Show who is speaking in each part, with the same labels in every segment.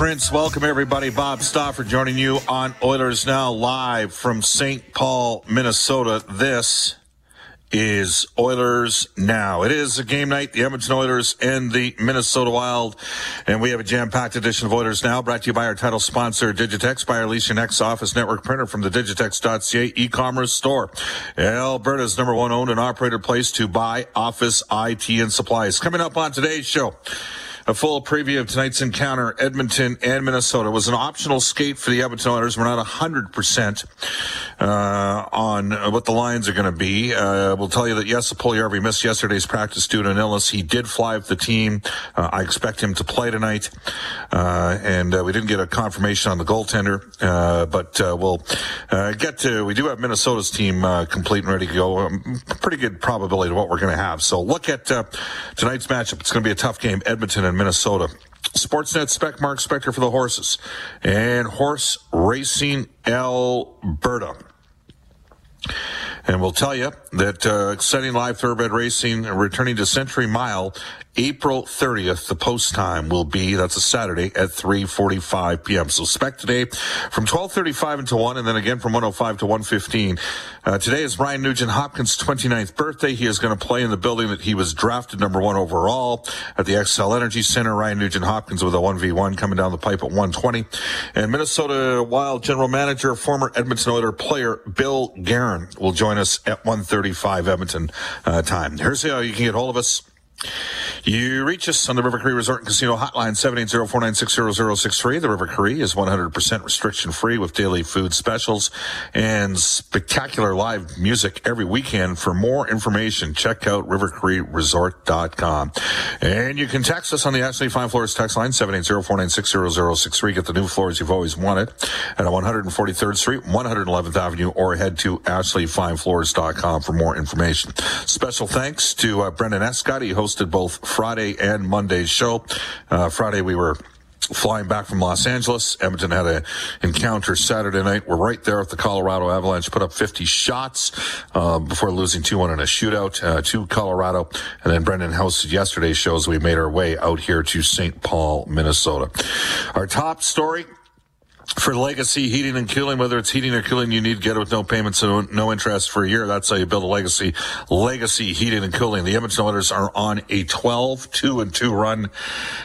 Speaker 1: Prince. Welcome, everybody. Bob Stauffer joining you on Oilers Now live from St. Paul, Minnesota. This is Oilers Now. It is a game night, the Edmonton Oilers and the Minnesota Wild. And we have a jam-packed edition of Oilers Now brought to you by our title sponsor, Digitex, by our Alicia Next office network printer from the Digitex.ca e-commerce store. Alberta's number one owned and operated place to buy office IT and supplies. Coming up on today's show. A full preview of tonight's encounter, Edmonton and Minnesota, was an optional skate for the Edmonton Oilers. We're not 100% uh, on what the lines are going to be. Uh, we'll tell you that, yes, Puljujarvi missed yesterday's practice due to an illness. He did fly with the team. Uh, I expect him to play tonight. Uh, and uh, we didn't get a confirmation on the goaltender, uh, but we'll get to, we do have Minnesota's team complete and ready to go. Um, pretty good probability of what we're going to have. So look at tonight's matchup. It's going to be a tough game, Edmonton and Minnesota. Sportsnet spec Mark Spector for the horses and horse racing Alberta. And we'll tell you that uh, exciting live thoroughbred racing and returning to Century Mile April 30th. The post time will be, that's a Saturday at 3.45 p.m. So spec today from 12.35 until 1 and then again from 105 to 115. Uh, today is Ryan Nugent Hopkins' 29th birthday. He is going to play in the building that he was drafted number one overall at the Xcel Energy Center. Ryan Nugent Hopkins with a 1v1 coming down the pipe at 120. And Minnesota Wild general manager, former Edmonton Oilers player Bill Guerin will join us at 135 Edmonton uh, time. Here's how you can get hold of us. You reach us on the River Cree Resort and Casino Hotline 780-496-0063. The River Cree is 100% restriction free with daily food specials and spectacular live music every weekend. For more information, check out rivercreeresort.com. And you can text us on the Ashley Fine Floors text line 780-496-0063. Get the new floors you've always wanted at 143rd Street, 111th Avenue, or head to ashleyfinefloors.com for more information. Special thanks to uh, Brendan Escott. He hosted both Friday and Monday's show. Uh, Friday we were flying back from Los Angeles. Edmonton had an encounter Saturday night. We're right there at the Colorado Avalanche. Put up 50 shots uh, before losing 2-1 in a shootout uh, to Colorado. And then Brendan hosted yesterday's shows. We made our way out here to St. Paul, Minnesota. Our top story for legacy heating and cooling, whether it's heating or cooling, you need to get it with no payments and no interest for a year. That's how you build a legacy. Legacy heating and cooling. The Edmonton Oilers are on a 12 2 and 2 run,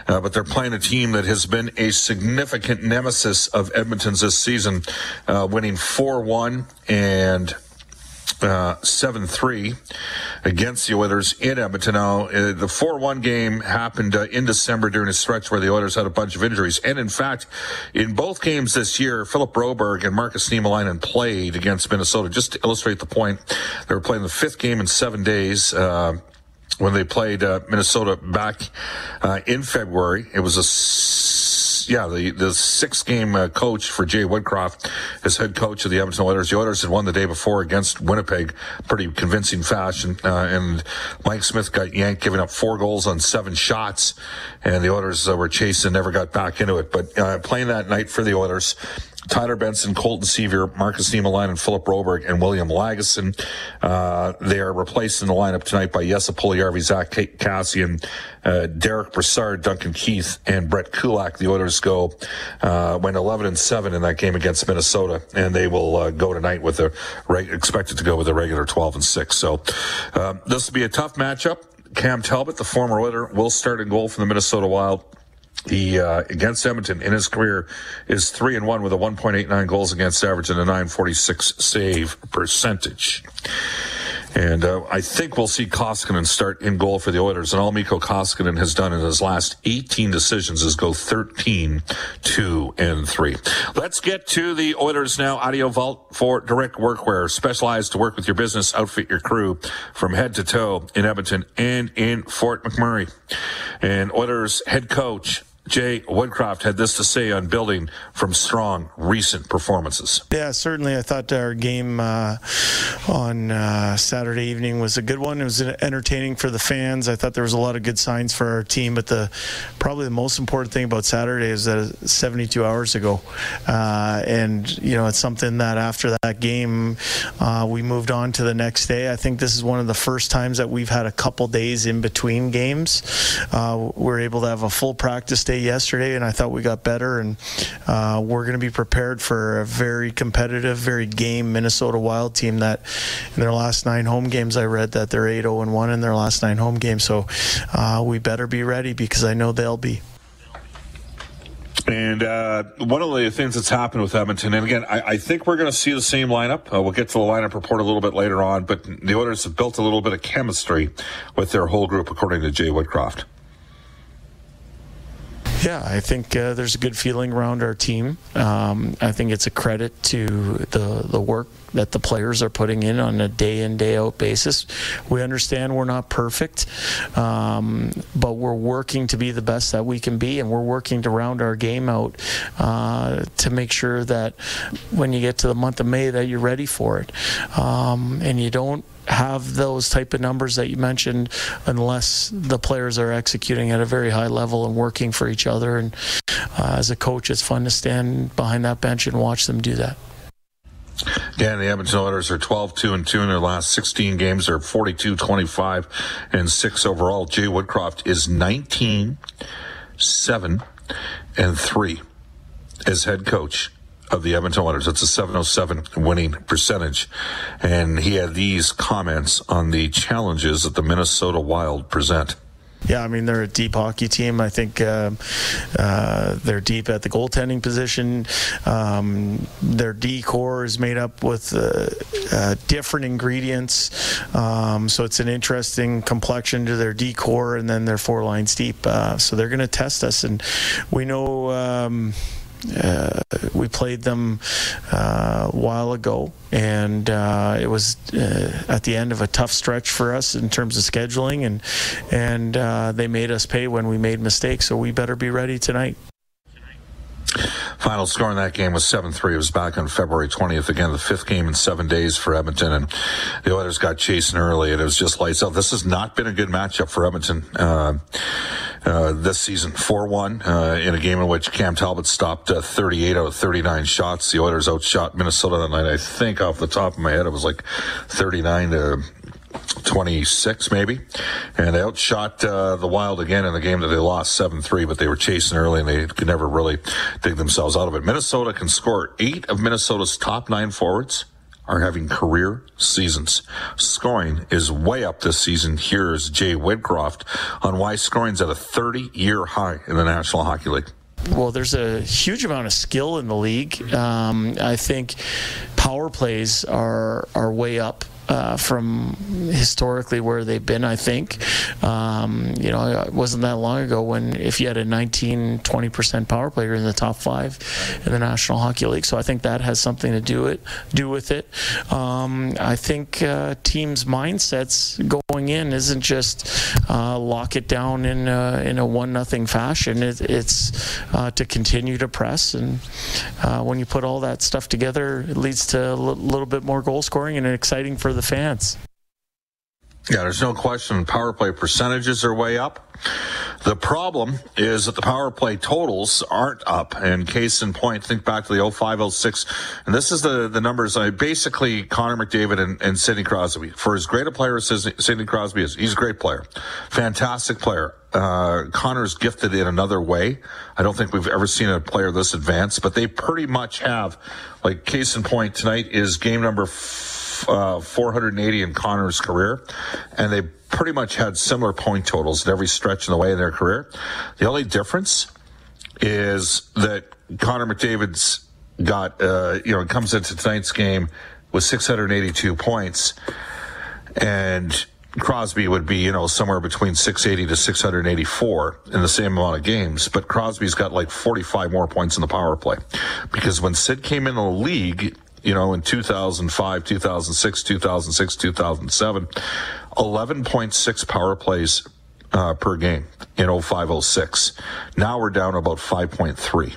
Speaker 1: uh, but they're playing a team that has been a significant nemesis of Edmonton's this season, uh, winning 4 1 and uh, 7-3 against the Oilers in Edmonton. Now, uh, the 4-1 game happened uh, in December during a stretch where the Oilers had a bunch of injuries. And in fact, in both games this year, Philip Broberg and Markus Niemelainen played against Minnesota. Just to illustrate the point, they were playing the fifth game in seven days. Uh, when they played uh, Minnesota back uh, in February, it was a yeah, the, the six game uh, coach for Jay Woodcroft as head coach of the Edmonton Oilers. The Oilers had won the day before against Winnipeg, pretty convincing fashion. Uh, and Mike Smith got yanked, giving up four goals on seven shots. And the Oilers uh, were chasing, never got back into it. But uh, playing that night for the Oilers, Tyler Benson, Colton Sceviour, Markus Niemelainen, and Philip Broberg, and William Lagesson. Uh, they are replaced in the lineup tonight by Jesse Puljujarvi, Zach Kassian, uh, Derek Brassard, Duncan Keith, and Brett Kulak. The Oilers go uh, went 11 and 7 in that game against Minnesota, and they will uh, go tonight with a reg- expected to go with a regular 12 and 6. So uh, this will be a tough matchup. Cam Talbot, the former Oiler, will start in goal for the Minnesota Wild. He uh, against Edmonton in his career is three and one with a 1.89 goals against average and a 946 save percentage. And uh, I think we'll see Koskinen start in goal for the Oilers. And all Mikko Koskinen has done in his last 18 decisions is go 13, 2, and 3. Let's get to the Oilers now. Audio Vault for direct workwear, specialized to work with your business, outfit your crew from head to toe in Edmonton and in Fort McMurray. And Oilers head coach, Jay Woodcroft had this to say on building from strong recent performances.
Speaker 2: Yeah, certainly. I thought our game uh, on uh, Saturday evening was a good one. It was entertaining for the fans. I thought there was a lot of good signs for our team, but the probably the most important thing about Saturday is that 72 hours ago, uh, and you know it's something that after that game uh, we moved on to the next day. I think this is one of the first times that we've had a couple days in between games. Uh, we're able to have a full practice day yesterday, and I thought we got better. And uh, we're going to be prepared for a very competitive, very game Minnesota Wild team that in their last nine home games, I read that they're 8 0 1 in their last nine home games. So uh, we better be ready because I know they'll be.
Speaker 1: And uh, one of the things that's happened with Edmonton, and again, I, I think we're going to see the same lineup. Uh, we'll get to the lineup report a little bit later on, but the Oilers have built a little bit of chemistry with their whole group, according to Jay Woodcroft.
Speaker 2: Yeah, I think uh, there's a good feeling around our team. Um, I think it's a credit to the the work that the players are putting in on a day in day out basis. We understand we're not perfect, um, but we're working to be the best that we can be, and we're working to round our game out uh, to make sure that when you get to the month of May that you're ready for it, um, and you don't have those type of numbers that you mentioned unless the players are executing at a very high level and working for each other. And uh, as a coach, it's fun to stand behind that bench and watch them do that.
Speaker 1: Yeah, the Edmonton Oilers are 12 2 and 2 in their last 16 games. They're 42 25 and 6 overall. Jay Woodcroft is 19 7 and 3 as head coach of the Edmonton Oilers. It's a 707 winning percentage. And he had these comments on the challenges that the Minnesota Wild present.
Speaker 2: Yeah, I mean they're a deep hockey team. I think uh, uh, they're deep at the goaltending position. Um, their D core is made up with uh, uh different ingredients, um, so it's an interesting complexion to their D core, and then their four lines deep. Uh, so they're going to test us, and we know. Um, uh, we played them uh, a while ago, and uh, it was uh, at the end of a tough stretch for us in terms of scheduling, and and uh, they made us pay when we made mistakes. So we better be ready tonight.
Speaker 1: Final score in that game was 7-3. It was back on February 20th. Again, the fifth game in seven days for Edmonton. And the Oilers got chasing early and it was just lights out. This has not been a good matchup for Edmonton. Uh, uh, this season, 4-1 uh, in a game in which Cam Talbot stopped uh, 38 out of 39 shots. The Oilers outshot Minnesota that night. I think off the top of my head, it was like 39 to 26 maybe and they outshot uh, the wild again in the game that they lost 7-3 but they were chasing early and they could never really dig themselves out of it minnesota can score eight of minnesota's top nine forwards are having career seasons. Scoring is way up this season. Here's Jay Woodcroft on why scoring's at a 30 year high in the National Hockey League.
Speaker 2: Well, there's a huge amount of skill in the league. Um, I think power plays are are way up uh, from historically where they've been. I think, um, you know, it wasn't that long ago when if you had a 19, 20 percent power player in the top five in the National Hockey League. So I think that has something to do it do with it. Um, I think uh, teams' mindsets going in isn't just uh, lock it down in uh, in a one nothing fashion. It, it's uh, to continue to press, and uh, when you put all that stuff together, it leads to a l- little bit more goal scoring and exciting for the fans.
Speaker 1: Yeah, there's no question power play percentages are way up. The problem is that the power play totals aren't up. And case in point, think back to the 0506. And this is the, the numbers. I basically Connor McDavid and, and Sidney Crosby. For as great a player as Sidney Crosby is, he's a great player. Fantastic player. Uh, Connor's gifted in another way. I don't think we've ever seen a player this advanced, but they pretty much have, like, case in point tonight is game number f- uh, 480 in Connor's career. And they pretty much had similar point totals at every stretch in the way in their career. The only difference is that Connor McDavid's got, uh, you know, comes into tonight's game with 682 points, and Crosby would be, you know, somewhere between 680 to 684 in the same amount of games. But Crosby's got like 45 more points in the power play. Because when Sid came in the league, you know, in 2005, 2006, 2006, 2007, 11.6 power plays uh, per game in 0506. Now we're down about 5.3.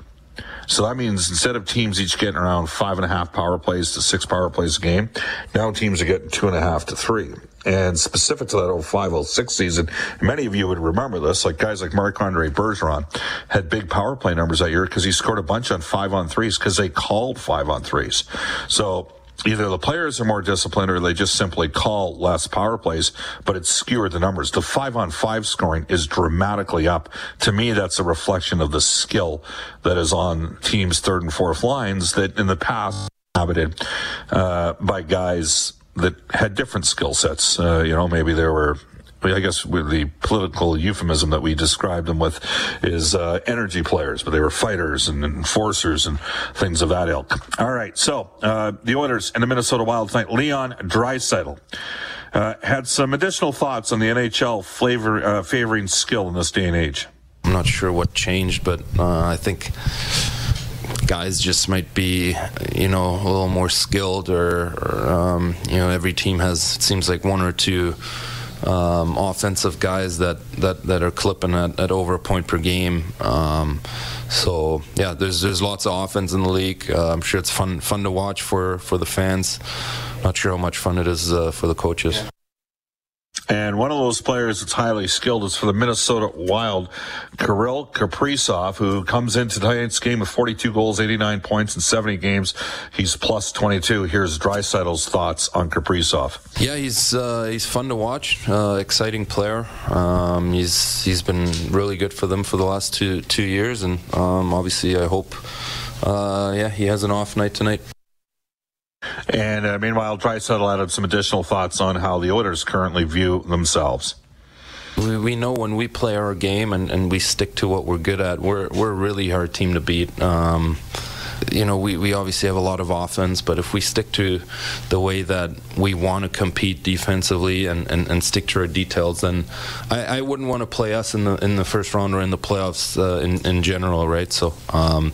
Speaker 1: So that means instead of teams each getting around five and a half power plays to six power plays a game, now teams are getting two and a half to three. And specific to that 0506 season, many of you would remember this, like guys like Marc Andre Bergeron had big power play numbers that year because he scored a bunch on five on threes because they called five on threes. So either the players are more disciplined or they just simply call less power plays, but it's skewered the numbers. The five on five scoring is dramatically up. To me, that's a reflection of the skill that is on teams' third and fourth lines that in the past inhabited uh, by guys that had different skill sets. Uh, you know, maybe there were I guess the political euphemism that we described them with is uh, energy players, but they were fighters and enforcers and things of that ilk. All right, so uh, the Oilers and the Minnesota Wild tonight. Leon Draisaitl uh, had some additional thoughts on the NHL flavor uh, favoring skill in this day and age.
Speaker 3: I'm not sure what changed, but uh, I think guys just might be, you know, a little more skilled, or, or um, you know, every team has it seems like one or two um, offensive guys that, that, that are clipping at, at over a point per game. Um, so yeah, there's there's lots of offense in the league. Uh, I'm sure it's fun fun to watch for for the fans. Not sure how much fun it is uh, for the coaches.
Speaker 1: And one of those players that's highly skilled is for the Minnesota Wild, Kirill Kaprizov, who comes into tonight's game with 42 goals, 89 points in 70 games. He's plus 22. Here's Draisaitl's thoughts on Kaprizov.
Speaker 3: Yeah, he's uh, he's fun to watch. Uh, exciting player. Um, he's he's been really good for them for the last two two years, and um, obviously I hope, uh, yeah, he has an off night tonight.
Speaker 1: And uh, meanwhile, Draisaitl added some additional thoughts on how the Oilers currently view themselves.
Speaker 3: We, we know when we play our game and, and we stick to what we're good at, we're, we're a really hard team to beat. Um, you know, we, we obviously have a lot of offense, but if we stick to the way that we want to compete defensively and, and, and stick to our details, then I, I wouldn't want to play us in the in the first round or in the playoffs uh, in, in general, right? So um,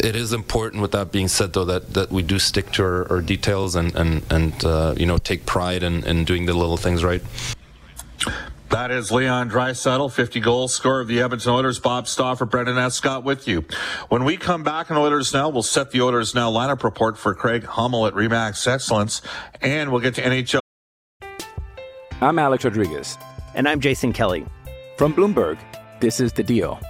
Speaker 3: it is important, with that being said, though, that, that we do stick to our, our details and, and, and uh, you know, take pride in, in doing the little things right.
Speaker 1: That is Leon Draisaitl, 50 goal scorer of the Edmonton Oilers. Bob Stauffer, Brendan Escott with you. When we come back in Oilers Now, we'll set the Oilers Now lineup report for Craig Hummel at Remax Excellence, and we'll get to NHL.
Speaker 4: I'm Alex Rodriguez.
Speaker 5: And I'm Jason Kelly.
Speaker 4: From Bloomberg, this is The Deal.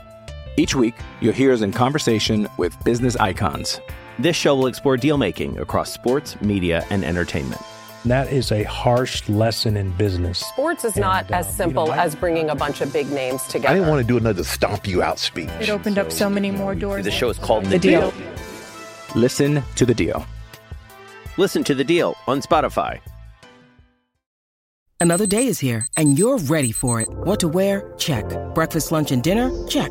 Speaker 4: Each week, you'll hear us in conversation with business icons.
Speaker 5: This show will explore deal making across sports, media, and entertainment.
Speaker 6: That is a harsh lesson in business.
Speaker 7: Sports is not
Speaker 6: And, uh,
Speaker 7: as simple
Speaker 6: you know, I-
Speaker 7: as bringing a bunch of big names together.
Speaker 8: I didn't want to do another stomp you out speech.
Speaker 9: It opened up so many more doors.
Speaker 5: The show is called The,
Speaker 9: The Deal.
Speaker 4: Listen to The Deal.
Speaker 5: Listen to The Deal on Spotify.
Speaker 10: Another day is here, and you're ready for it. What to wear? Check. Breakfast, lunch, and dinner? Check.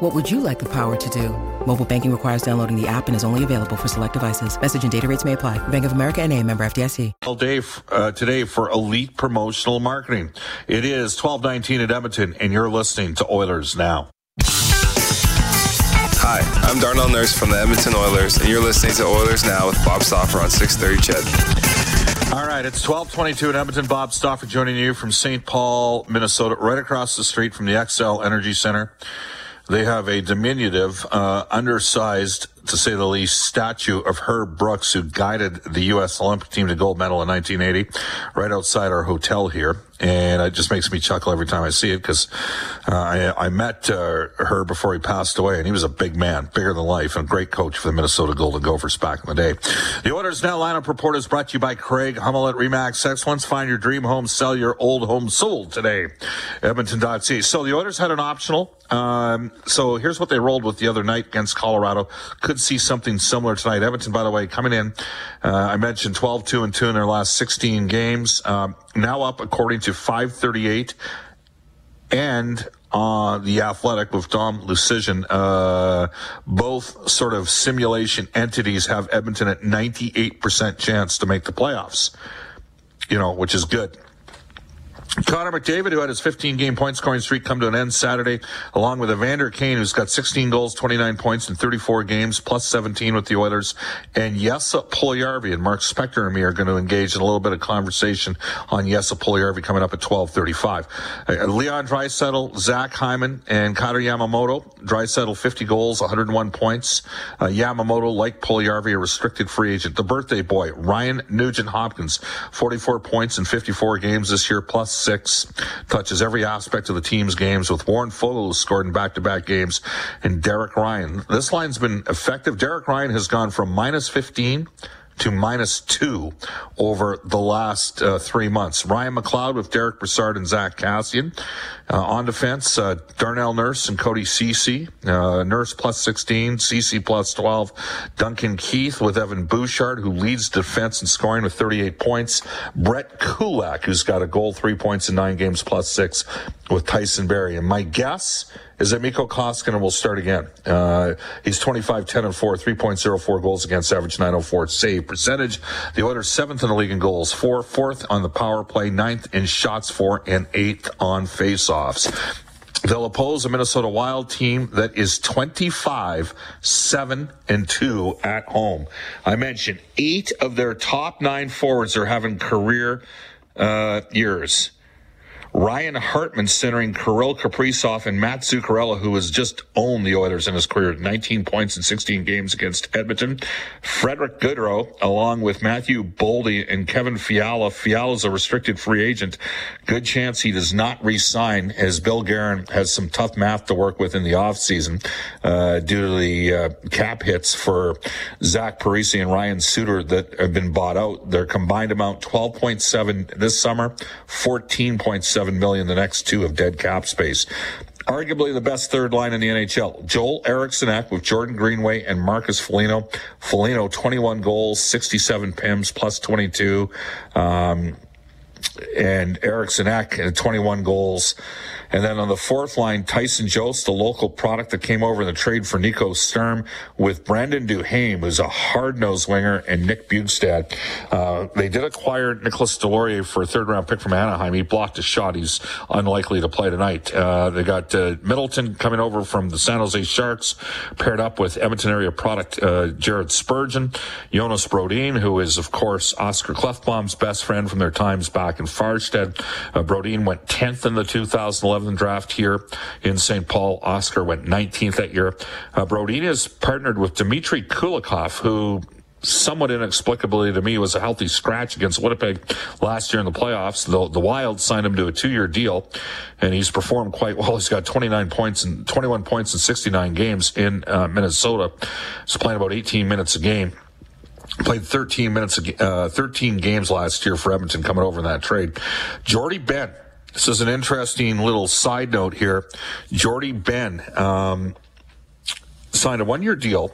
Speaker 10: What would you like the power to do? Mobile banking requires downloading the app and is only available for select devices. Message and data rates may apply. Bank of America and a member FDIC.
Speaker 1: All day uh, today for Elite Promotional Marketing. It is 1219 at Edmonton, and you're listening to Oilers Now.
Speaker 11: Hi, I'm Darnell Nurse from the Edmonton Oilers, and you're listening to Oilers Now with Bob Stauffer on 630 Ched.
Speaker 1: All right, it's 1222 in Edmonton. Bob Stauffer joining you from St. Paul, Minnesota, right across the street from the Xcel Energy Center. They have a diminutive, uh, undersized, to say the least, statue of Herb Brooks, who guided the U.S. Olympic team to gold medal in 1980, right outside our hotel here. And it just makes me chuckle every time I see it because uh, I, I met uh, her before he passed away, and he was a big man, bigger than life, and a great coach for the Minnesota Golden Gophers back in the day. The Oilers Now lineup report is brought to you by Craig Hummel at Remax Excellence. Find your dream home, sell your old home sold today. Edmonton.ca. So the Oilers had an optional. Um, so here's what they rolled with the other night against Colorado. Could see something similar tonight. Edmonton, by the way, coming in. Uh, I mentioned 12, 2 and 2 in their last 16 games. Um, now up according to 538 and uh, the athletic with Dom Luszczyszyn, uh, both sort of simulation entities have Edmonton at 98% chance to make the playoffs, you know, which is good. Connor McDavid, who had his 15 game point scoring streak come to an end Saturday, along with Evander Kane, who's got 16 goals, 29 points in 34 games, plus 17 with the Oilers. And Jesse Puljujarvi and Mark Spector and me are going to engage in a little bit of conversation on Jesse Puljujarvi coming up at 1235. Uh, Leon Draisaitl, Zach Hyman, and Kailer Yamamoto. Draisaitl, 50 goals, 101 points. Uh, Yamamoto, like Puljujarvi, a restricted free agent. The birthday boy, Ryan Nugent Hopkins, 44 points in 54 games this year, plus six, touches every aspect of the team's games with Warren Foegele scored in back-to-back games and Derek Ryan. This line's been effective. Derek Ryan has gone from minus 15 to minus two over the last uh, three months. Ryan McLeod with Derek Brassard and Zach Kassian. Uh, on defense, uh, Darnell Nurse and Cody Ceci. Uh, Nurse plus 16, Ceci plus 12. Duncan Keith with Evan Bouchard, who leads defense and scoring with 38 points. Brett Kulak, who's got a goal, three points in nine games plus six with Tyson Barrie. And my guess is that Mikko Koskinen will start again. Uh, he's 25, 10, and 4, 3.04 goals against average 904 save percentage. The Oilers seventh in the league in goals, four, fourth on the power play, ninth in shots for, and eighth on faceoffs. They'll oppose a Minnesota Wild team that is 25, 7, and 2 at home. I mentioned eight of their top nine forwards are having career uh, years. Ryan Hartman centering Kirill Kaprizov and Matt Zuccarello, who has just owned the Oilers in his career, 19 points in 16 games against Edmonton. Frederick Gaudreau, along with Matthew Boldy and Kevin Fiala. Fiala's a restricted free agent. Good chance he does not re-sign as Bill Guerin has some tough math to work with in the offseason uh, due to the uh, cap hits for Zach Parise and Ryan Suter that have been bought out. Their combined amount 12.7 this summer, 14.7 million the next two of dead cap space. Arguably the best third line in the NHL. Joel Eriksson Ek with Jordan Greenway and Marcus Foligno. Foligno, 21 goals, 67 PIMs, plus 22. Um, and Eriksson Ek, 21 goals. And then on the fourth line, Tyson Jost, the local product that came over in the trade for Nico Sturm with Brandon Duhaime, who's a hard-nosed winger, and Nick Bjugstad. Uh, they did acquire Nicholas Deslauriers for a third-round pick from Anaheim. He blocked a shot. He's unlikely to play tonight. Uh, they got uh, Middleton coming over from the San Jose Sharks, paired up with Edmonton area product uh, Jared Spurgeon, Jonas Brodin, who is, of course, Oscar Klefbom's best friend from their times back in Färjestad. Uh, Brodin went 10th in the 2011 draft here in St. Paul. Oscar went 19th that year. Uh, Brodin is partnered with Dmitry Kulikov, who somewhat inexplicably to me was a healthy scratch against Winnipeg last year in the playoffs. The, the Wild signed him to a two-year deal, and he's performed quite well. He's got 29 points and 21 points in 69 games in uh, Minnesota. He's playing about 18 minutes a game. Played 13 minutes, uh, 13 games last year for Edmonton coming over in that trade. Jordie Benn. this is an interesting little side note here. Jordie Benn um, signed a one-year deal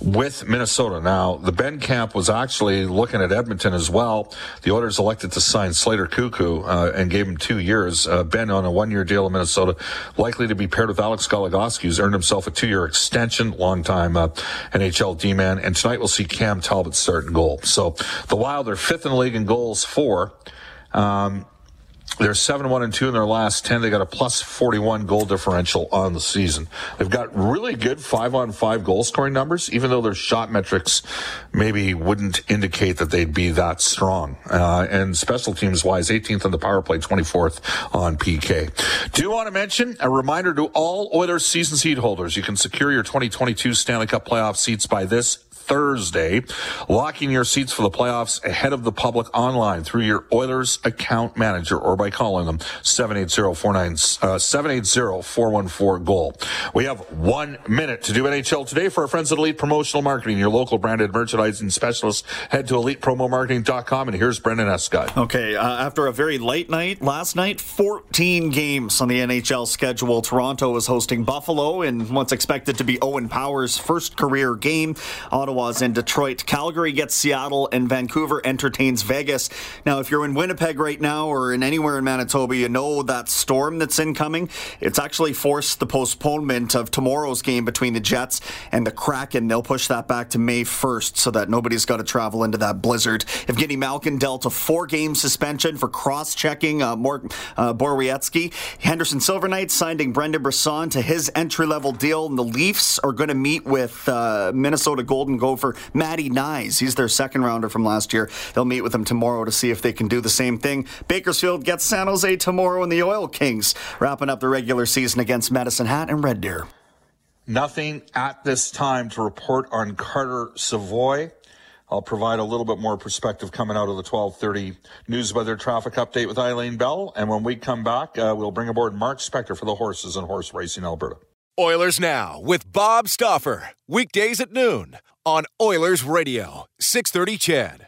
Speaker 1: with Minnesota. Now, the Benn camp was actually looking at Edmonton as well. The Oilers elected to sign Slater Koekkoek uh, and gave him two years. Uh, Benn on a one-year deal in Minnesota, likely to be paired with Alex Goligoski, who's earned himself a two-year extension, long-time uh, NHL D-man. And tonight we'll see Cam Talbot start in goal. So the Wild are fifth in the league in goals for. Um, they're 7 1 and 2 in their last 10. They got a plus 41 goal differential on the season. They've got really good 5 on 5 goal scoring numbers, even though their shot metrics maybe wouldn't indicate that they'd be that strong. Uh, and special teams wise, 18th on the power play, 24th on PK. Do want to mention a reminder to all Oilers season seat holders you can secure your 2022 Stanley Cup playoff seats by this Thursday, locking your seats for the playoffs ahead of the public online through your Oilers account manager or by calling them 780-414-goal. We have one minute to do NHL today for our friends at Elite Promotional Marketing, your local branded merchandising specialist. Head to elitepromomarketing.com and here's Brendan Escott.
Speaker 12: Okay, uh, after a very late night last night, 14 games on the NHL schedule. Toronto is hosting Buffalo in what's expected to be Owen Power's first career game. Ottawa's in Detroit. Calgary gets Seattle, and Vancouver entertains Vegas. Now, if you're in Winnipeg right now or in anywhere in Manitoba, you know that storm that's incoming. It's actually forced the postponement of tomorrow's game between the Jets and the Kraken. They'll push that back to May 1st so that nobody's got to travel into that blizzard. Evgeny Malkin dealt a four-game suspension for cross-checking uh, Mor- uh, Borowiecki. Henderson Silver Knights signing Brendan Brisson to his entry-level deal, and the Leafs are going to meet with uh, Minnesota Golden Gopher Matty Knies. He's their second rounder from last year. They'll meet with him tomorrow to see if they can do the same thing. Bakersfield gets San Jose tomorrow, and the Oil Kings wrapping up the regular season against Medicine Hat and Red Deer.
Speaker 1: Nothing at this time to report on Carter Savoie. I'll provide a little bit more perspective coming out of the 1230 news weather traffic update with Eileen Bell. And when we come back, uh, we'll bring aboard Mark Spector for the horses and horse racing Alberta.
Speaker 13: Oilers Now with Bob Stauffer. Weekdays at noon on Oilers Radio, 630 CHED.